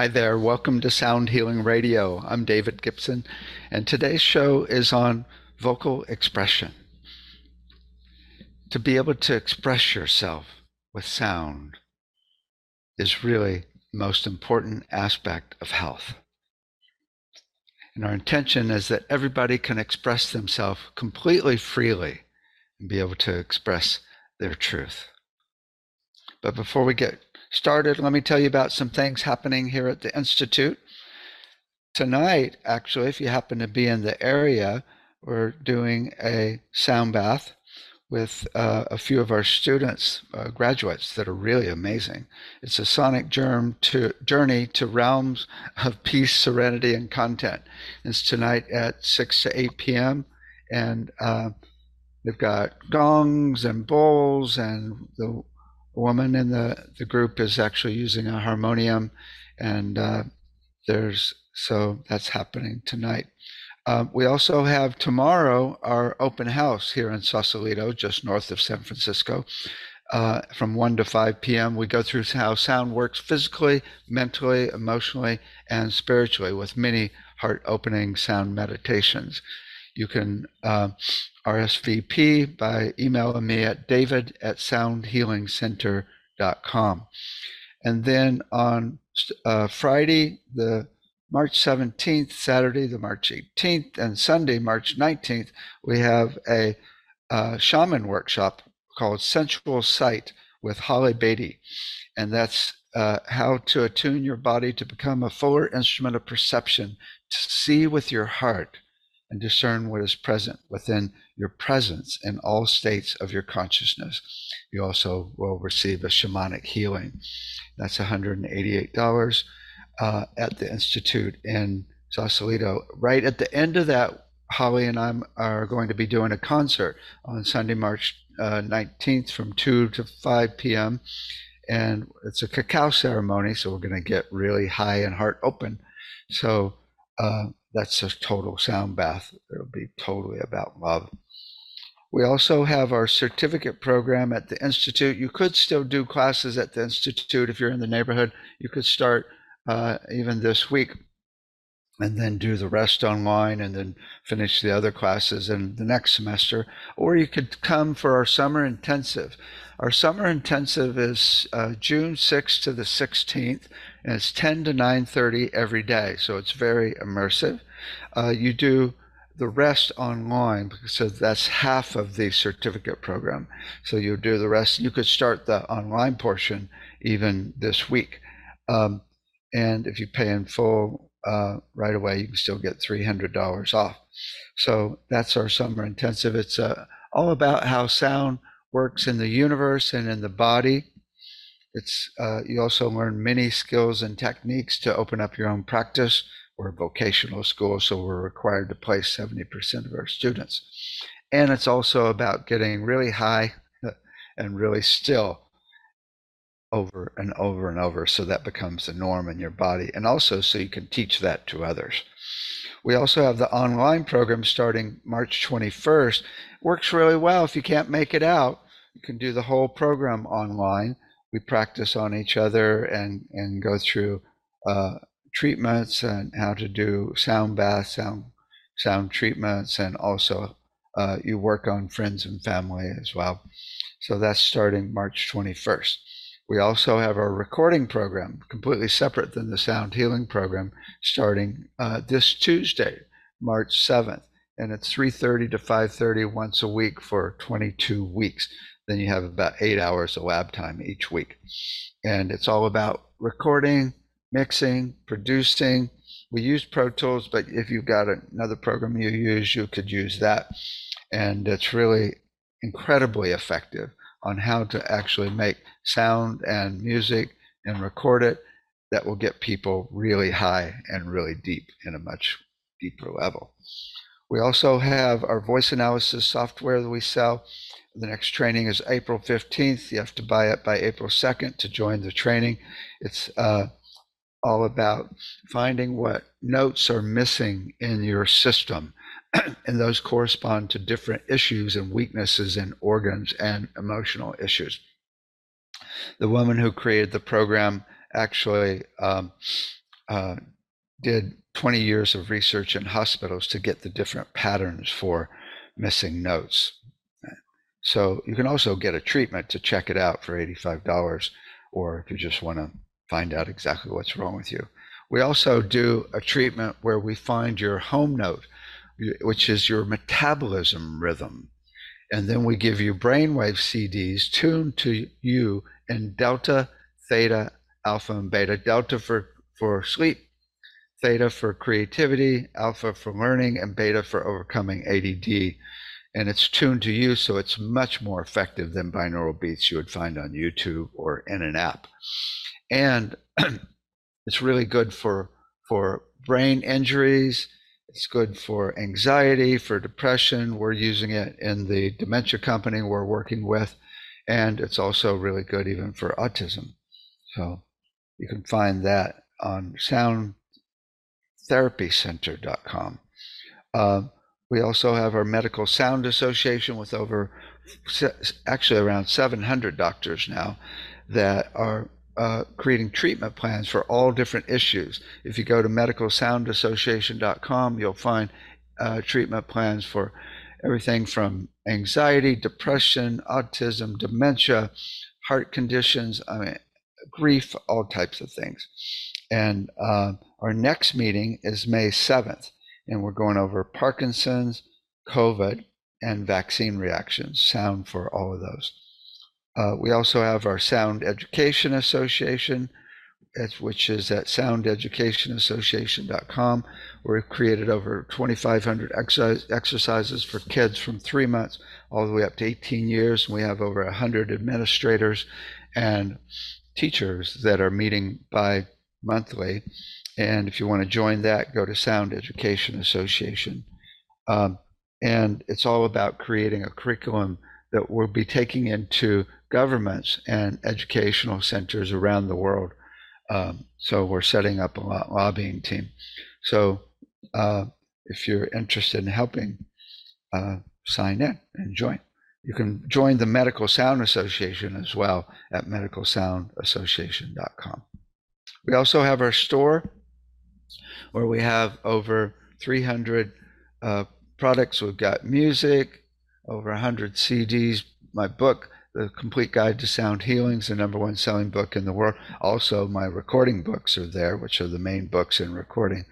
Hi there. Welcome to Sound Healing Radio. I'm David Gibson, and today's show is on vocal expression. To be able to express yourself with sound is really the most important aspect of health. And our intention is that everybody can express themselves completely freely and be able to express their truth. But before we get started, let me tell you about some things happening here at the Institute. Tonight, actually, if you happen to be in the area, we're doing a sound bath with uh, a few of our students, uh, graduates, that are really amazing. It's a sonic germ to, journey to realms of peace, serenity, and content. It's tonight at 6 to 8 p.m. And uh, they've got gongs and bowls, and the woman in the, the group is actually using a harmonium. And uh, there's so that's happening tonight. Uh, we also have tomorrow our open house here in Sausalito, just north of San Francisco, uh, from 1 to 5 p.m. We go through how sound works physically, mentally, emotionally, and spiritually with many heart opening sound meditations. You can uh, RSVP by emailing me at david at soundhealingcenter.com. And then on uh, Friday, the March 17th, Saturday, the March 18th, and Sunday, March 19th, we have a uh, shaman workshop called Sensual Sight with Holly Beatty. And that's uh, how to attune your body to become a fuller instrument of perception, to see with your heart and discern what is present within your presence in all states of your consciousness. You also will receive a shamanic healing. That's $188 uh, at the Institute in Sausalito. Right at the end of that, Holly and I are going to be doing a concert on Sunday, March uh, 19th from 2 to 5 p.m. And it's a cacao ceremony, so we're going to get really high and heart open. So uh, that's a total sound bath. It'll be totally about love. We also have our certificate program at the Institute. You could still do classes at the Institute if you're in the neighborhood. You could start uh, even this week, and then do the rest online and then finish the other classes in the next semester. Or you could come for our summer intensive. Our summer intensive is uh, June 6th to the 16th, and it's 10 to 9:30 every day. So it's very immersive. Uh, you do the rest online so that's half of the certificate program. So you do the rest. You could start the online portion even this week. Um, and if you pay in full uh, right away, you can still get $300 off. So that's our summer intensive. It's uh, all about how sound works in the universe and in the body. It's uh, you also learn many skills and techniques to open up your own practice. We're a vocational school, so we're required to place 70% of our students. And it's also about getting really high and really still over and over and over so that becomes the norm in your body and also so you can teach that to others. We also have the online program starting march 21st works really well. If you can't make it out you can do the whole program online. We practice on each other and and go through uh, treatments and how to do sound baths sound sound treatments and also uh, you work on friends and family as well. So that's starting march 21st we also have our recording program, completely separate than the sound healing program, starting uh, this Tuesday, March 7th. And it's 3.30 to 5.30 once a week for 22 weeks. Then you have about eight hours of lab time each week. And it's all about recording, mixing, producing. We use Pro Tools, but if you've got another program you use, you could use that. And it's really incredibly effective on how to actually make sound and music and record it that will get people really high and really deep in a much deeper level. We also have our voice analysis software that we sell. The next training is April 15th. You have to buy it by April 2nd to join the training. It's uh, all about finding what notes are missing in your system and those correspond to different issues and weaknesses in organs and emotional issues. The woman who created the program actually um, uh, did 20 years of research in hospitals to get the different patterns for missing notes. So you can also get a treatment to check it out for $85, or if you just want to find out exactly what's wrong with you. We also do a treatment where we find your home note, which is your metabolism rhythm. And then we give you brainwave CDs tuned to you in delta, theta, alpha, and beta. Delta for, for sleep, theta for creativity, alpha for learning, and beta for overcoming ADD. And it's tuned to you, so it's much more effective than binaural beats you would find on YouTube or in an app. And it's really good for for brain injuries. It's good for anxiety, for depression. We're using it in the dementia company we're working with, and it's also really good even for autism. So you can find that on soundtherapycenter.com. Uh, we also have our Medical Sound Association with over, actually around 700 doctors now that are uh, creating treatment plans for all different issues. If you go to medicalsoundassociation.com, you'll find uh, treatment plans for everything from anxiety, depression, autism, dementia, heart conditions, I mean, grief, all types of things. And uh, our next meeting is May 7th, and we're going over Parkinson's, COVID, and vaccine reactions, sound for all of those. Uh, we also have our Sound Education Association, which is at soundeducationassociation.com. We've created over 2,500 exercise, exercises for kids from three months all the way up to 18 years. We have over 100 administrators and teachers that are meeting by monthly. And if you want to join that, go to Sound Education Association. Um, and it's all about creating a curriculum that we'll be taking into governments and educational centers around the world. Um, so we're setting up a lobbying team. So uh, if you're interested in helping, uh, sign in and join. You can join the Medical Sound Association as well at medicalsoundassociation.com. We also have our store where we have over 300 uh, products. We've got music, over 100 CDs, my book, The Complete Guide to Sound Healing, is the number one selling book in the world. Also, my recording books are there, which are the main books in recording.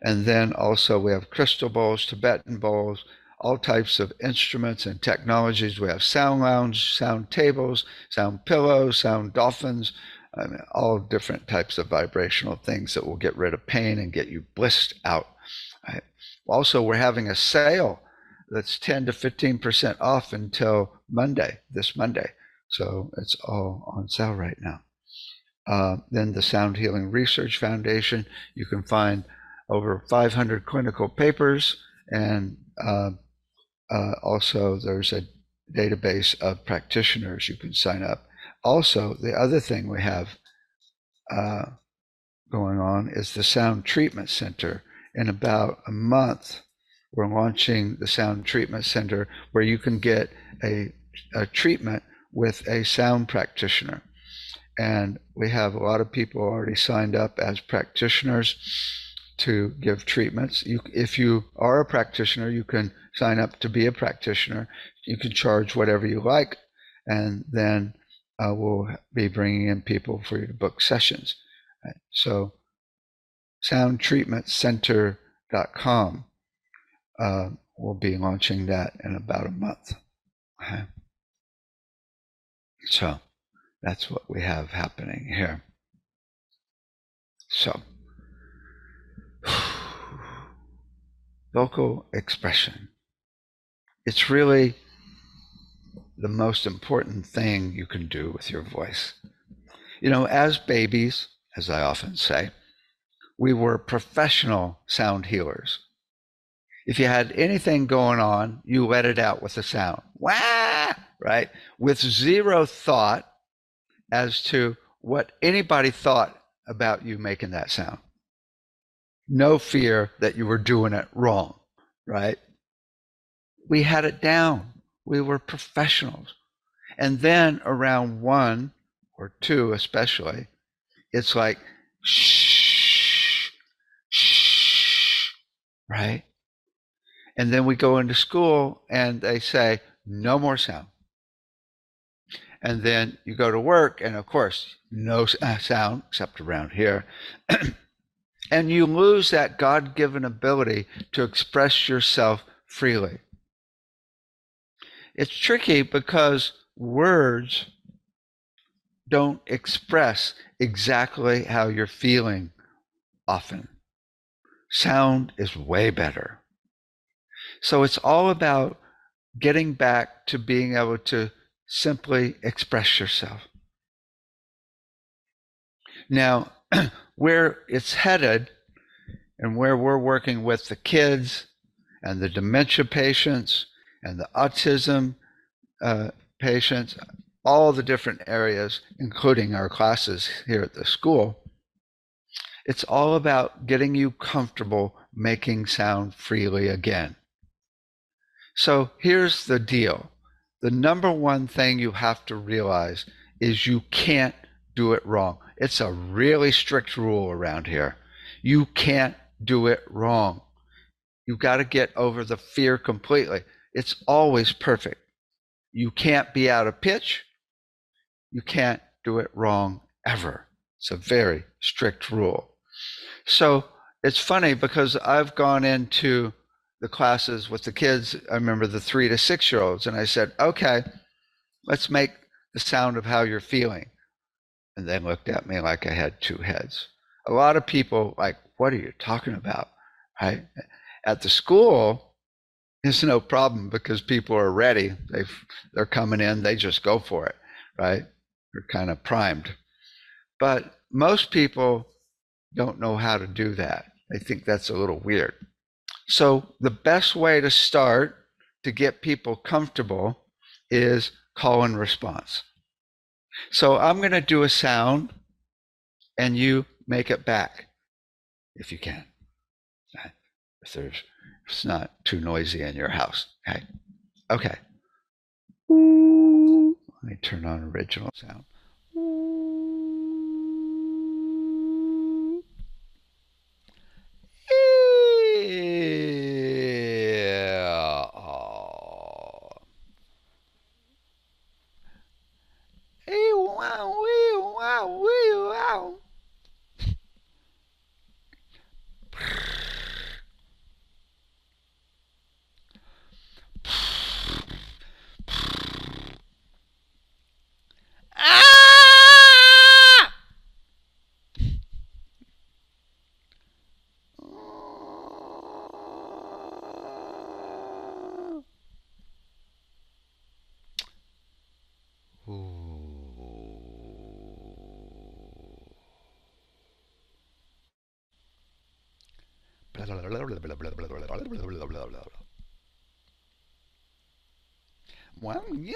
And then also, we have crystal bowls, Tibetan bowls, all types of instruments and technologies. We have sound lounge, sound tables, sound pillows, sound dolphins, I mean, all different types of vibrational things that will get rid of pain and get you blissed out. Also, we're having a sale that's 10 to 15% off until Monday, this Monday. So it's all on sale right now. Uh, then the Sound Healing Research Foundation, you can find over 500 clinical papers, and uh, uh, also there's a database of practitioners you can sign up. Also, the other thing we have uh, going on is the Sound Treatment Center. In about a month, we're launching the Sound Treatment Center where you can get a, a treatment with a sound practitioner. And we have a lot of people already signed up as practitioners to give treatments. You, if you are a practitioner, you can sign up to be a practitioner. You can charge whatever you like, and then uh, we'll be bringing in people for you to book sessions. So, soundtreatmentcenter.com uh, we'll be launching that in about a month. Okay. So that's what we have happening here. So, vocal expression. It's really the most important thing you can do with your voice. You know, as babies, as I often say, we were professional sound healers. If you had anything going on, you let it out with a sound. Wah! Right? With zero thought as to what anybody thought about you making that sound. No fear that you were doing it wrong, right? We had it down. We were professionals. And then around one or two, especially, it's like, shh right? And then we go into school and they say, no more sound. And then you go to work, and of course, no uh, sound except around here. and you lose that God given ability to express yourself freely. It's tricky because words don't express exactly how you're feeling often. Sound is way better. So it's all about getting back to being able to simply express yourself. Now, where it's headed and where we're working with the kids and the dementia patients and the autism uh, patients, all the different areas, including our classes here at the school, it's all about getting you comfortable making sound freely again. So here's the deal the number one thing you have to realize is you can't do it wrong. It's a really strict rule around here. You can't do it wrong. You've got to get over the fear completely. It's always perfect. You can't be out of pitch. You can't do it wrong ever. It's a very strict rule. So it's funny because I've gone into the classes with the kids. I remember the three to six year olds, and I said, okay, let's make the sound of how you're feeling. And they looked at me like I had two heads. A lot of people, like, what are you talking about? Right? At the school, it's no problem because people are ready. They they're coming in, they just go for it, right? They're kind of primed. But most people don't know how to do that. They think that's a little weird. So the best way to start to get people comfortable is call and response. So I'm going to do a sound and you make it back if you can. If there's if it's not too noisy in your house. Okay. Okay. Let me turn on original sound. Well, yeah.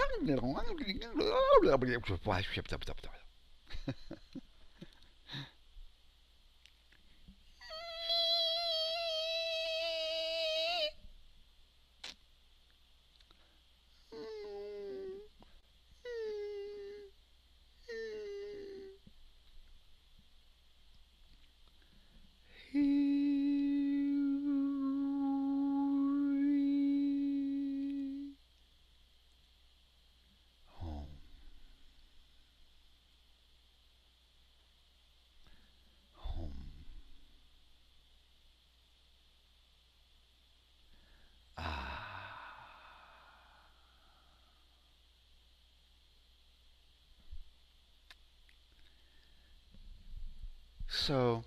So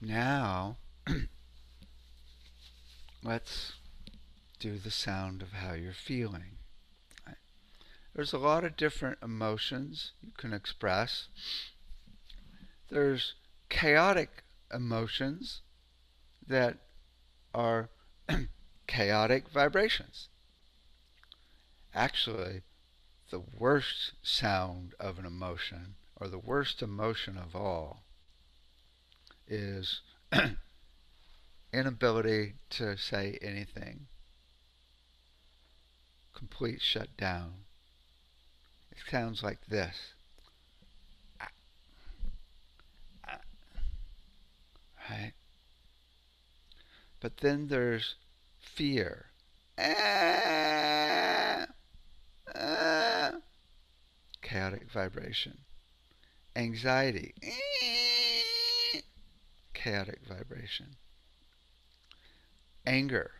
now let's do the sound of how you're feeling. There's a lot of different emotions you can express. There's chaotic emotions that are chaotic vibrations. Actually, the worst sound of an emotion, or the worst emotion of all, is inability to say anything. Complete shutdown. It sounds like this. Right? But then there's fear. Ah, ah, chaotic vibration. Anxiety. Chaotic vibration. Anger.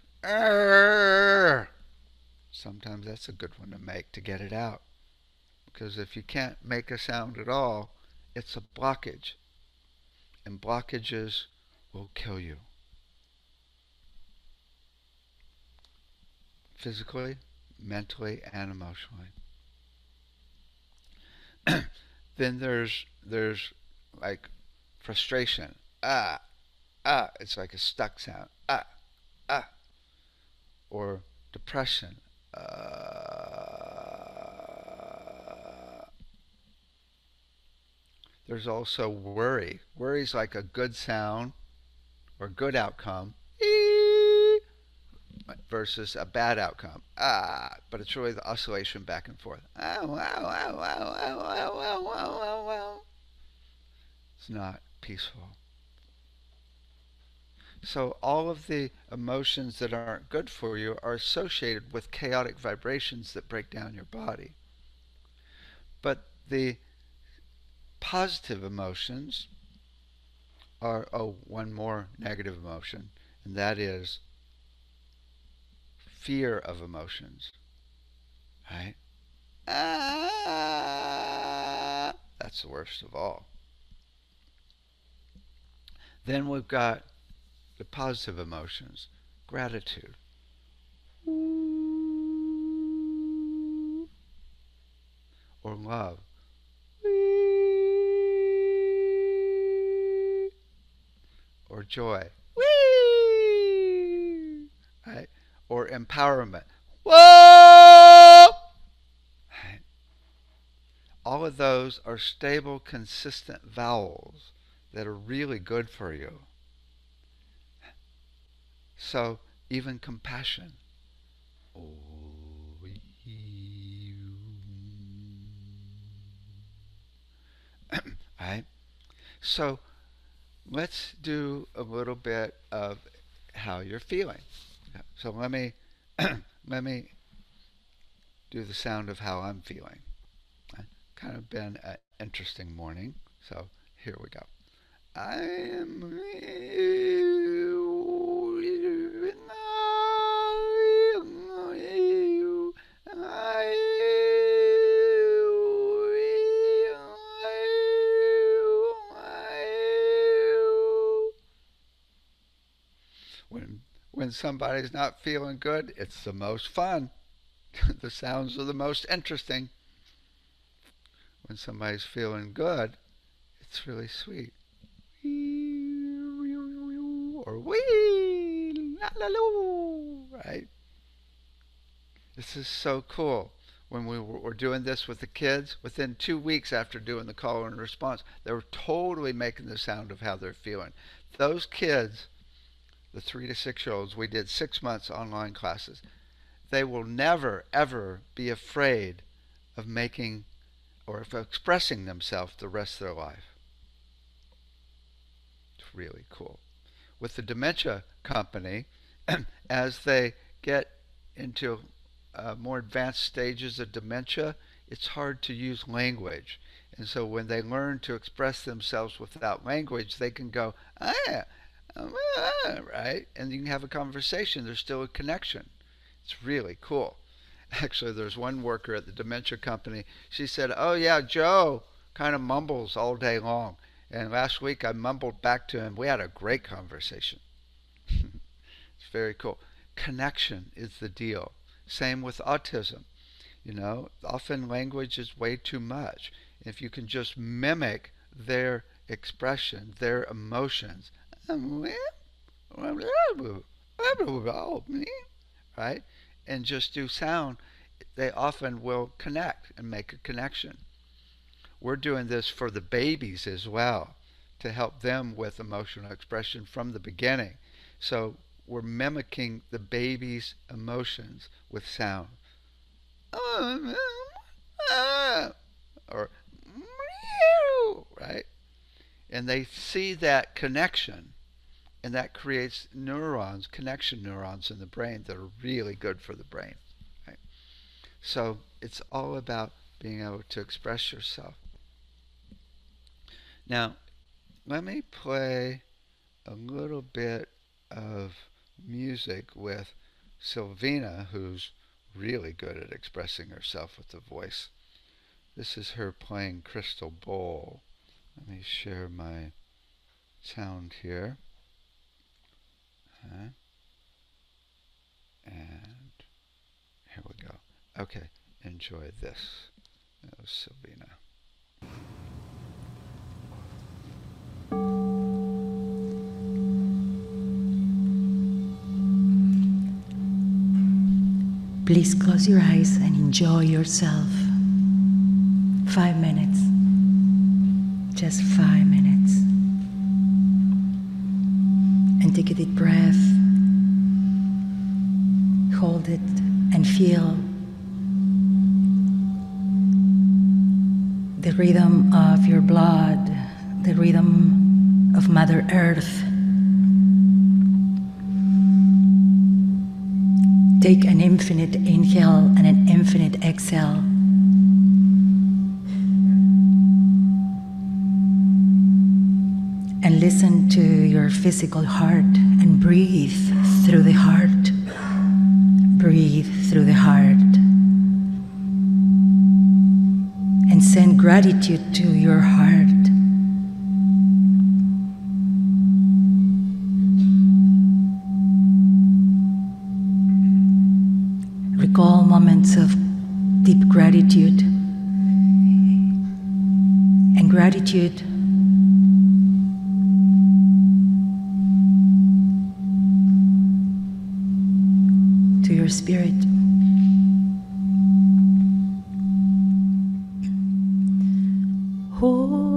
Sometimes that's a good one to make to get it out. Because if you can't make a sound at all, it's a blockage. And blockages will kill you. Physically, mentally, and emotionally. then there's there's like frustration. Ah, ah, it's like a stuck sound. Ah, ah. Or depression. Uh, there's also worry. Worry is like a good sound or good outcome versus a bad outcome. Ah, but it's really the oscillation back and forth. It's not peaceful. So all of the emotions that aren't good for you are associated with chaotic vibrations that break down your body. But the positive emotions are oh one more negative emotion, and that is fear of emotions. Right? Ah, that's the worst of all. Then we've got the positive emotions, gratitude. Or love. Or joy. Right? Or empowerment. Whoa! All of those are stable, consistent vowels that are really good for you. So even compassion. right? So let's do a little bit of how you're feeling. So let me let me do the sound of how I'm feeling. Kind of been an interesting morning, so here we go. I am when somebody's not feeling good, it's the most fun. the sounds are the most interesting. When somebody's feeling good, it's really sweet. Or wee, la la loo, right? This is so cool. When we were doing this with the kids, within two weeks after doing the call and response, they were totally making the sound of how they're feeling. Those kids, the three to six year olds, we did six months online classes. They will never, ever be afraid of making or of expressing themselves the rest of their life It's really cool. With the dementia company, as they get into uh, more advanced stages of dementia, it's hard to use language. And so when they learn to express themselves without language, they can go, ah, ah, Ah, right? And you can have a conversation. There's still a connection. It's really cool. Actually, there's one worker at the dementia company. She said, Oh, yeah, Joe kind of mumbles all day long. And last week I mumbled back to him. We had a great conversation. it's very cool. Connection is the deal. Same with autism. You know, often language is way too much. If you can just mimic their expression, their emotions, right? And just do sound, they often will connect and make a connection. We're doing this for the babies as well to help them with emotional expression from the beginning. So we're mimicking the baby's emotions with sound. Or right? And they see that connection and that creates neurons, connection neurons in the brain that are really good for the brain. Right? So it's all about being able to express yourself. Now, let me play a little bit of music with Sylvina, who's really good at expressing herself with the voice. This is her playing Crystal Bowl. Let me share my sound here. Uh, and here we go. Okay, enjoy this. That was Sylvina. Please close your eyes and enjoy yourself. Five minutes. Just five minutes. And take a deep breath. Hold it and feel the rhythm of your blood, the rhythm of Mother Earth. Take an infinite inhale and an infinite exhale. And listen to your physical heart and breathe through the heart. Breathe through the heart. And send gratitude to your heart. Recall moments of deep gratitude and gratitude to your spirit. oh.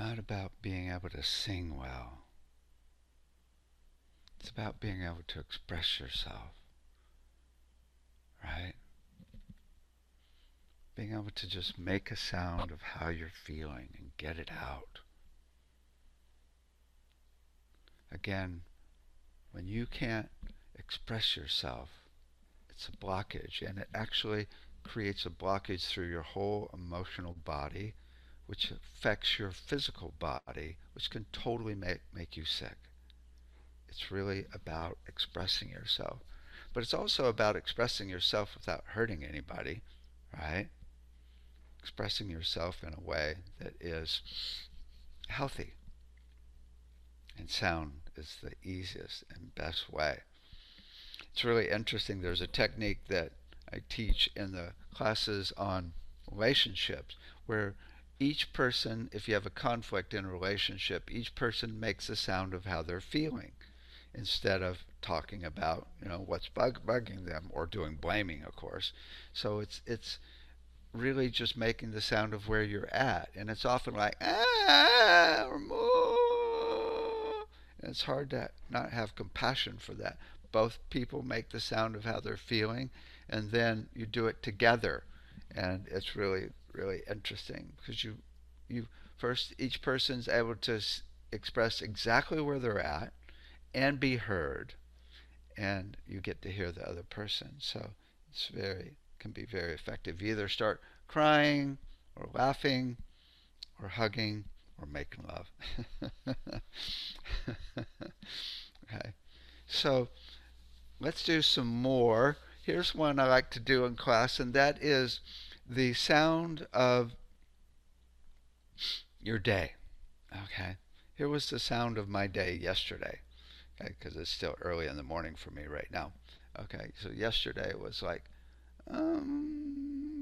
Not about being able to sing well. It's about being able to express yourself. Right? Being able to just make a sound of how you're feeling and get it out. Again, when you can't express yourself, it's a blockage and it actually creates a blockage through your whole emotional body which affects your physical body, which can totally make, make you sick. It's really about expressing yourself. But it's also about expressing yourself without hurting anybody, right? Expressing yourself in a way that is healthy. And sound is the easiest and best way. It's really interesting. There's a technique that I teach in the classes on relationships where each person, if you have a conflict in a relationship, each person makes a sound of how they're feeling instead of talking about, you know, what's bug- bugging them or doing blaming, of course. So it's it's really just making the sound of where you're at, and it's often like ah or. And it's hard to not have compassion for that. Both people make the sound of how they're feeling, and then you do it together, and it's really really interesting because you you first each person's able to s- express exactly where they're at and be heard and you get to hear the other person. So it's very can be very effective. You either start crying or laughing or hugging or making love. Okay. So let's do some more. Here's one i like to do in class and that is the sound of your day. Okay. Here was the sound of my day yesterday. Okay, because it's still early in the morning for me right now. Okay, so yesterday was like, um,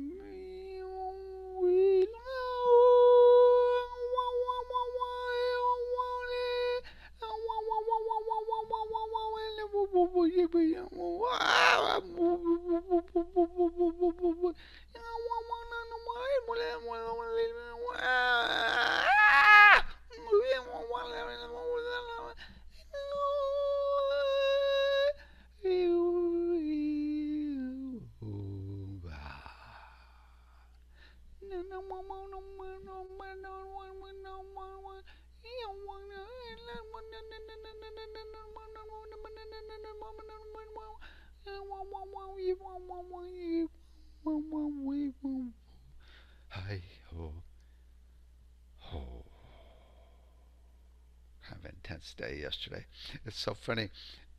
yesterday. It's so funny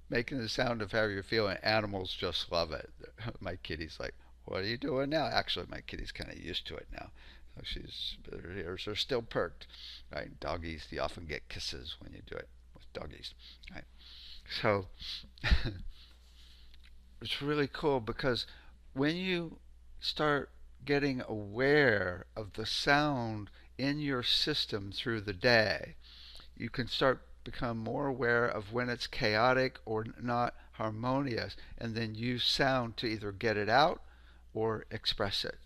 making the sound of how you're feeling. Animals just love it. My kitty's like, "What are you doing now?" Actually, my kitty's kind of used to it now. So she's her ears are still perked. Right? Doggies, you often get kisses when you do it with doggies. Right? So it's really cool because when you start getting aware of the sound in your system through the day, you can start become more aware of when it's chaotic or not harmonious and then use sound to either get it out or express it.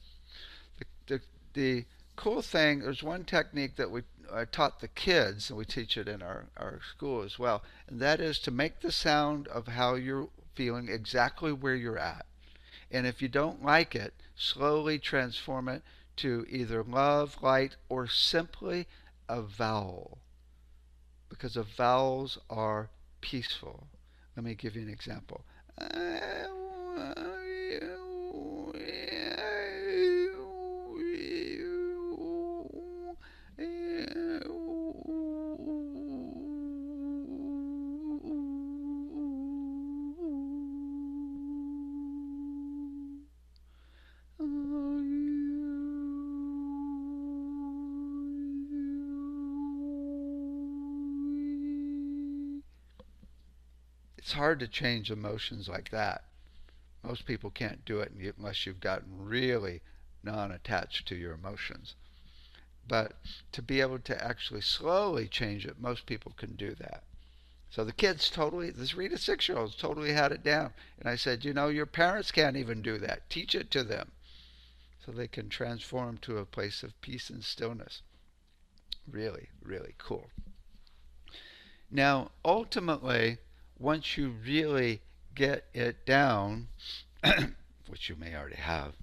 The, the, the cool thing, there's one technique that we I taught the kids, and we teach it in our, our school as well, and that is to make the sound of how you're feeling exactly where you're at. And if you don't like it, slowly transform it to either love, light, or simply a vowel. Because the vowels are peaceful. Let me give you an example. Uh, hard to change emotions like that. Most people can't do it unless you've gotten really non attached to your emotions. But to be able to actually slowly change it, most people can do that. So the kids totally, this Rita six year olds totally had it down. And I said, you know, your parents can't even do that. Teach it to them so they can transform to a place of peace and stillness. Really, really cool. Now, ultimately, once you really get it down, which you may already have,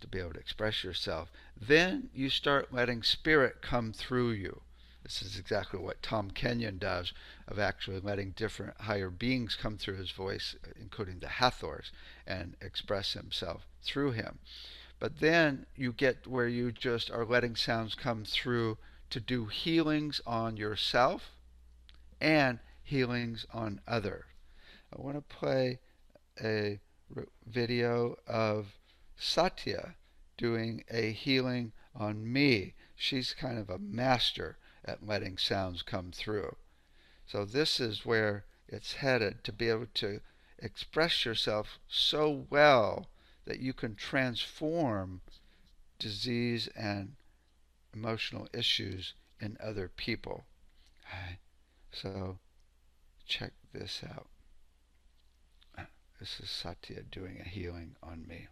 to be able to express yourself, then you start letting spirit come through you. This is exactly what Tom Kenyon does, of actually letting different higher beings come through his voice, including the Hathors, and express himself through him. But then you get where you just are letting sounds come through to do healings on yourself and healings on other. I want to play a video of Satya doing a healing on me. She's kind of a master at letting sounds come through. So this is where it's headed to be able to express yourself so well that you can transform disease and emotional issues in other people. So check this out. This is Satya doing a healing on me.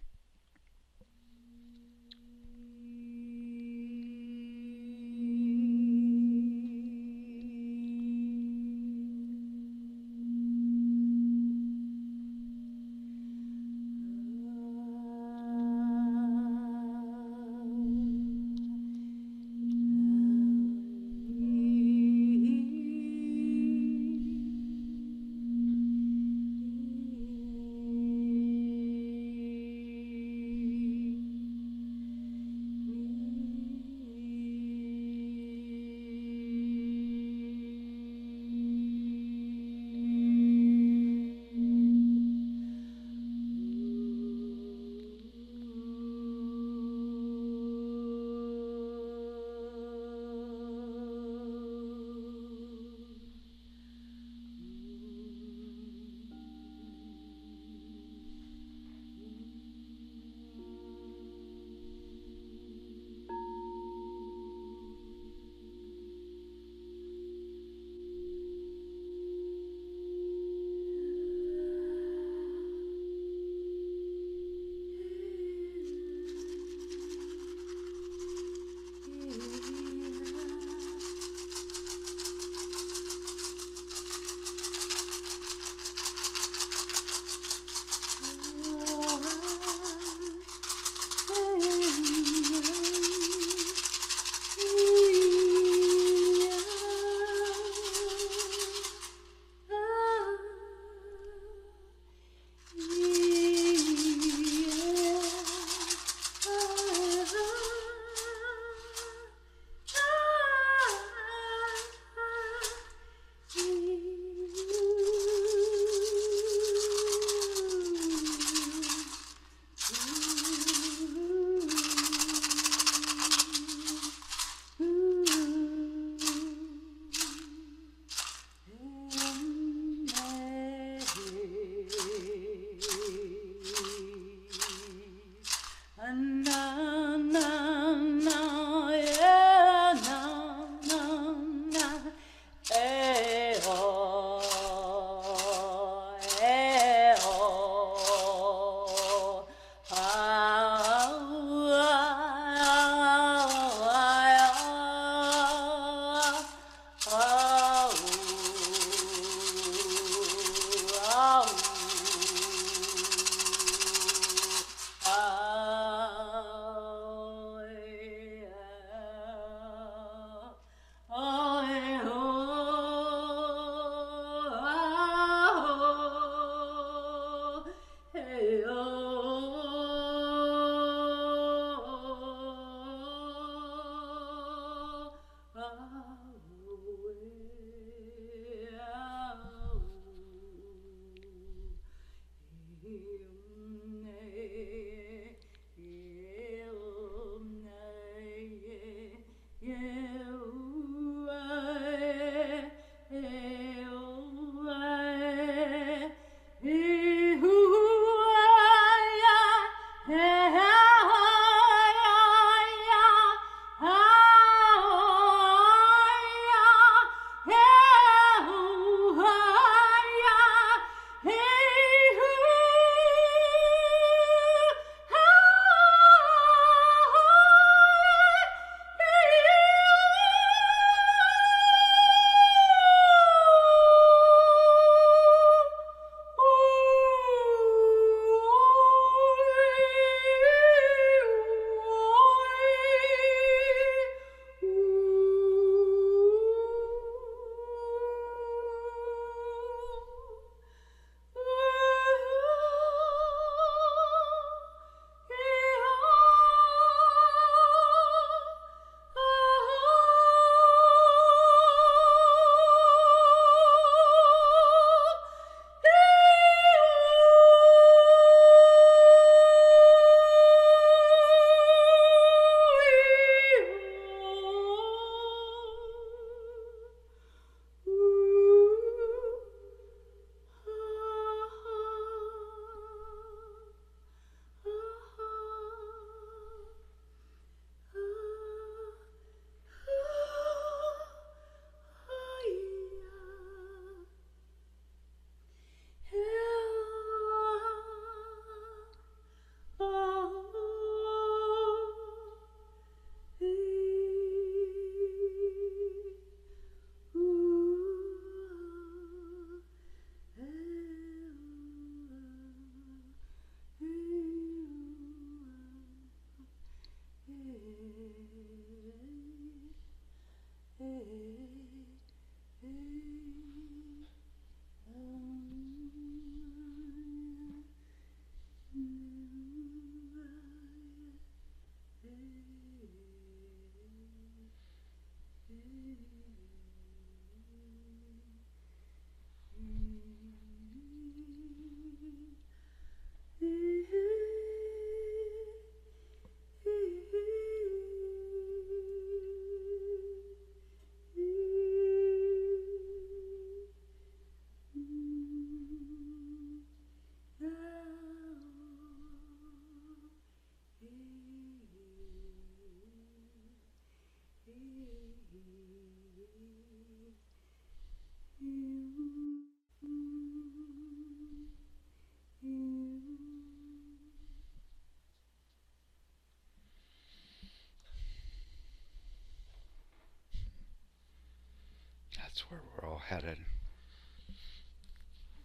That's where we're all headed.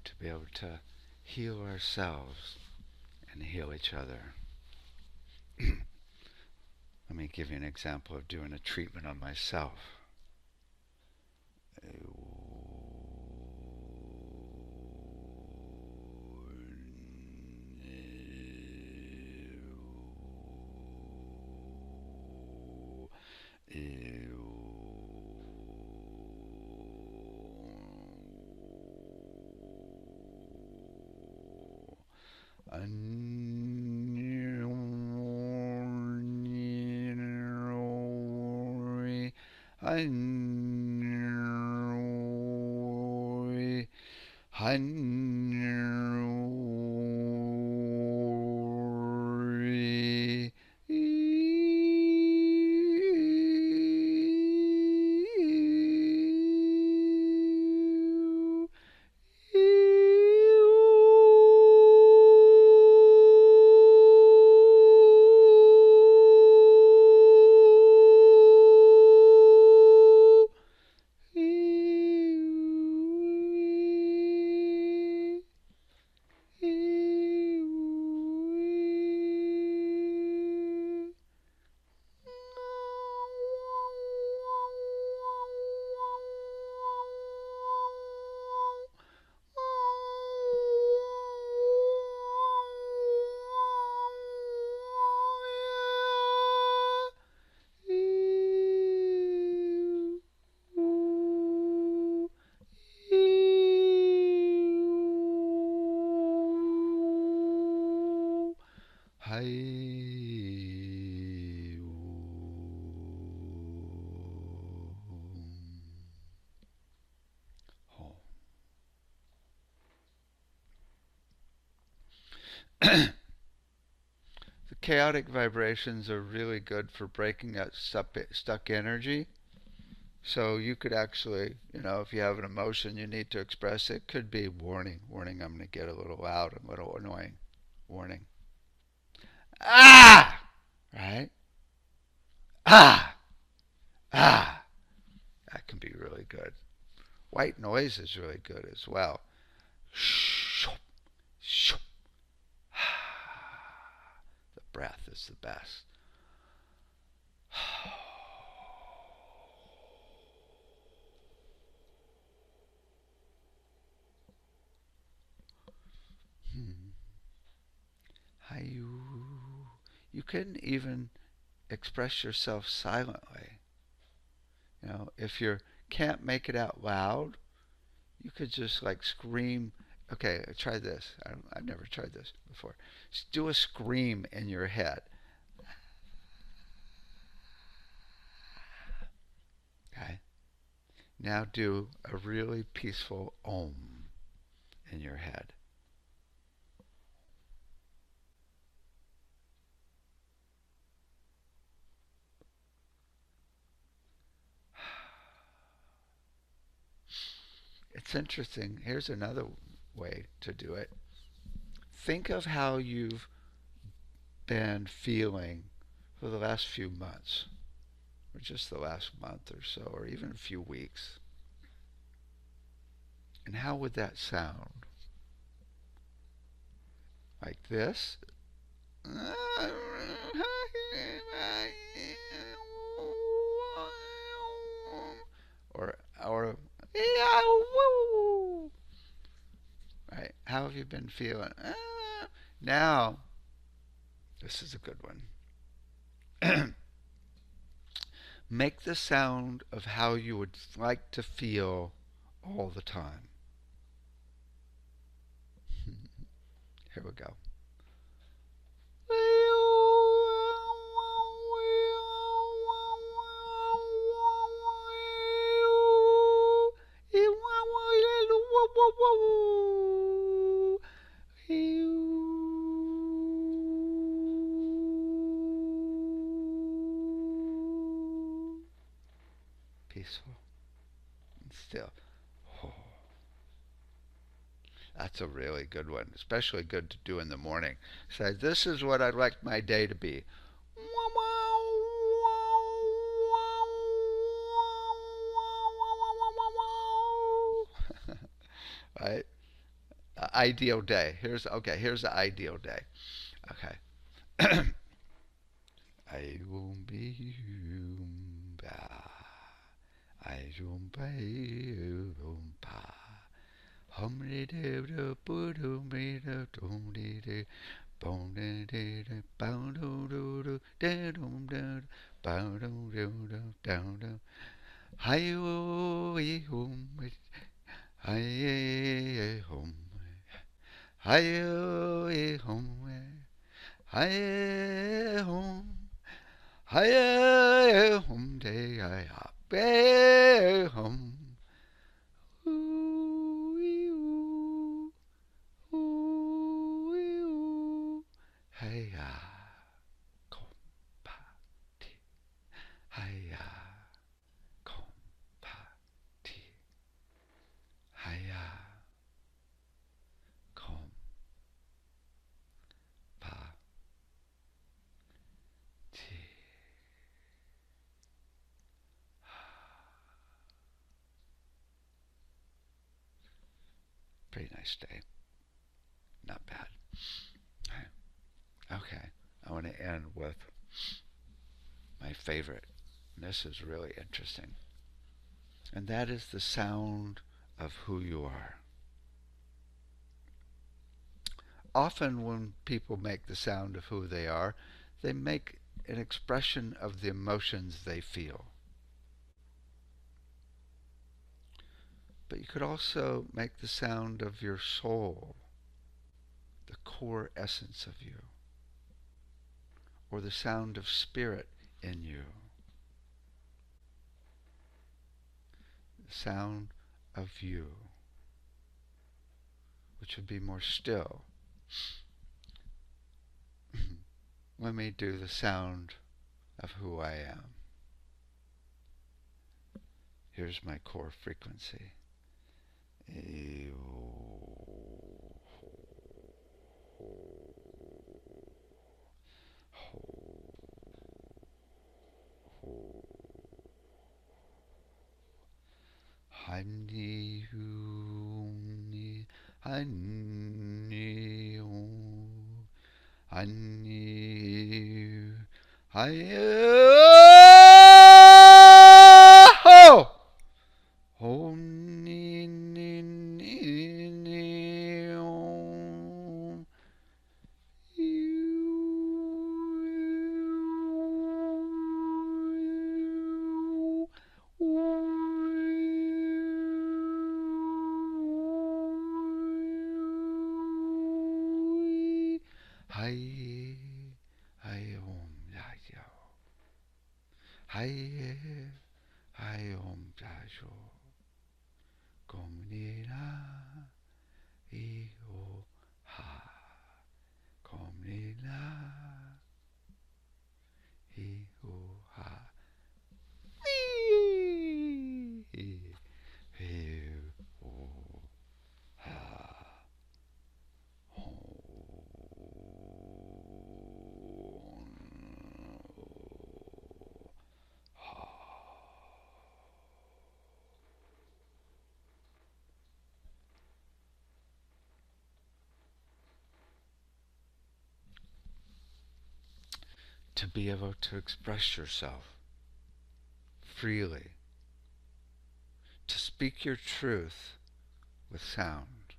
To be able to heal ourselves and heal each other. Let me give you an example of doing a treatment on myself. Uh, chaotic vibrations are really good for breaking that stuck, energy. So you could actually, you know, if you have an emotion you need to express, it could be warning, warning, I'm going to get a little loud, a little annoying, warning. Ah! Right? Ah! Ah! That can be really good. White noise is really good as well. Shh, shh, breath is the best. hmm. How you you can even express yourself silently. You know, if you can't make it out loud, you could just like scream okay, try this. I've never tried this before. Just do a scream in your head. Okay. Now do a really peaceful om in your head. It's interesting. Here's another way to do it. Think of how you've been feeling for the last few months, or just the last month or so, or even a few weeks. And how would that sound? Like this? Or, or, Right? How have you been feeling? Uh, now, this is a good one. Make the sound of how you would like to feel all the time. Here we go. Peaceful and still. Oh. That's a really good one, especially good to do in the morning. Say, this is what I'd like my day to be. Right? Ideal day. Here's okay. Here's the ideal day. Okay. I won't be I don't Hum de de de de de boom de de hum hi oh ye hum hi ye hum hi ye hum de I hop hum nice day. Not bad. Okay. I want to end with my favorite. And this is really interesting. And that is the sound of who you are. Often, when people make the sound of who they are, they make an expression of the emotions they feel. But you could also make the sound of your soul, the core essence of you, or the sound of spirit in you, the sound of you, which would be more still. Let me do the sound of who I am. Here's my core frequency. Honey, honey, honey, honey, honey, Hai Hai Om Jayo Kom Nira I O Ha Kom to be able to express yourself freely, to speak your truth with sound,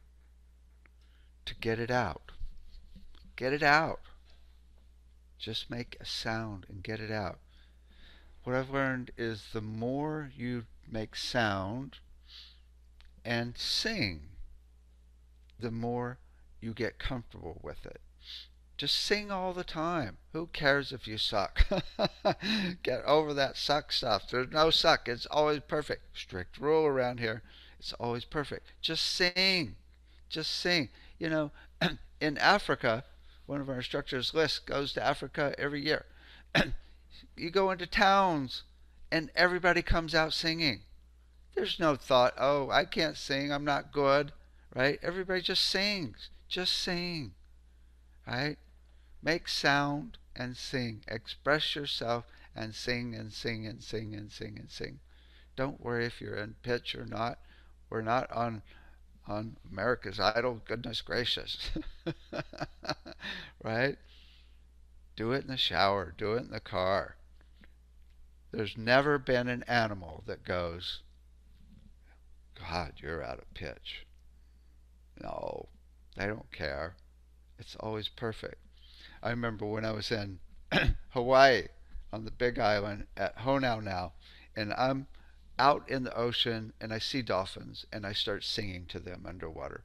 to get it out. Get it out. Just make a sound and get it out. What I've learned is the more you make sound and sing, the more you get comfortable with it. Just sing all the time. Who cares if you suck? Get over that suck stuff. There's no suck. It's always perfect. Strict rule around here. It's always perfect. Just sing. Just sing. You know, in Africa, one of our instructors list goes to Africa every year. you go into towns and everybody comes out singing. There's no thought, oh, I can't sing, I'm not good, right? Everybody just sings. Just sing, right? Make sound and sing. Express yourself and sing and sing and sing and sing and sing. Don't worry if you're in pitch or not. We're not on on America's Idol. Goodness gracious. right? Do it in the shower, do it in the car. There's never been an animal that goes, God, you're out of pitch. No, they don't care. It's always perfect. I remember when I was in Hawaii on the big island at Honaunau, and I'm out in the ocean and I see dolphins and I start singing to them underwater.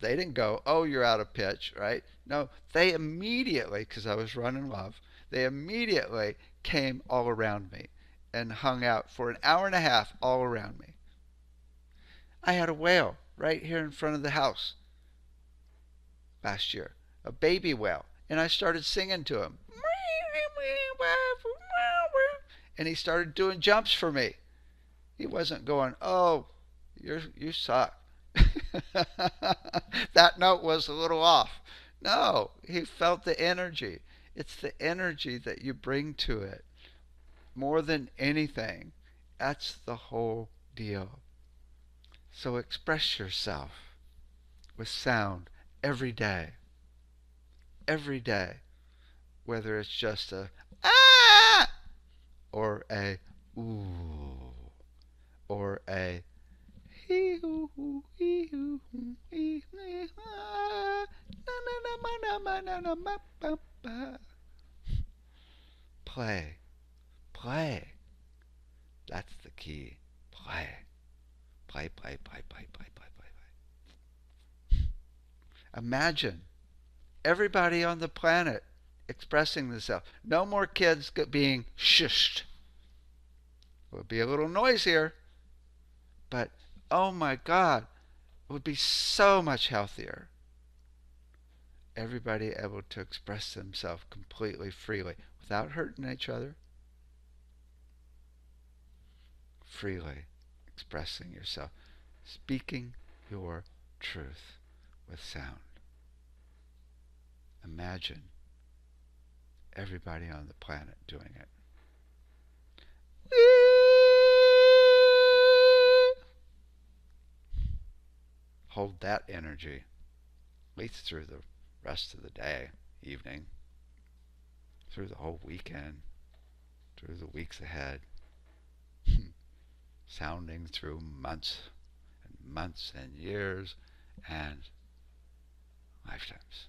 They didn't go, oh, you're out of pitch, right? No, they immediately, because I was running love, they immediately came all around me and hung out for an hour and a half all around me. I had a whale right here in front of the house last year, a baby whale, and I started singing to him. And he started doing jumps for me. He wasn't going, "Oh, you you suck." that note was a little off. No, he felt the energy. It's the energy that you bring to it more than anything. That's the whole deal. So express yourself with sound every day. Every day. Whether it's just a ah or a ooh or a play imagine everybody on the planet expressing themselves no more kids being shushed it would be a little noisier but oh my God, it would be so much healthier. Everybody able to express themselves completely freely without hurting each other. Freely expressing yourself, speaking your truth with sound. Imagine everybody on the planet doing it. hold that energy at least through the rest of the day, evening, through the whole weekend, through the weeks ahead, sounding through months and months and years and lifetimes.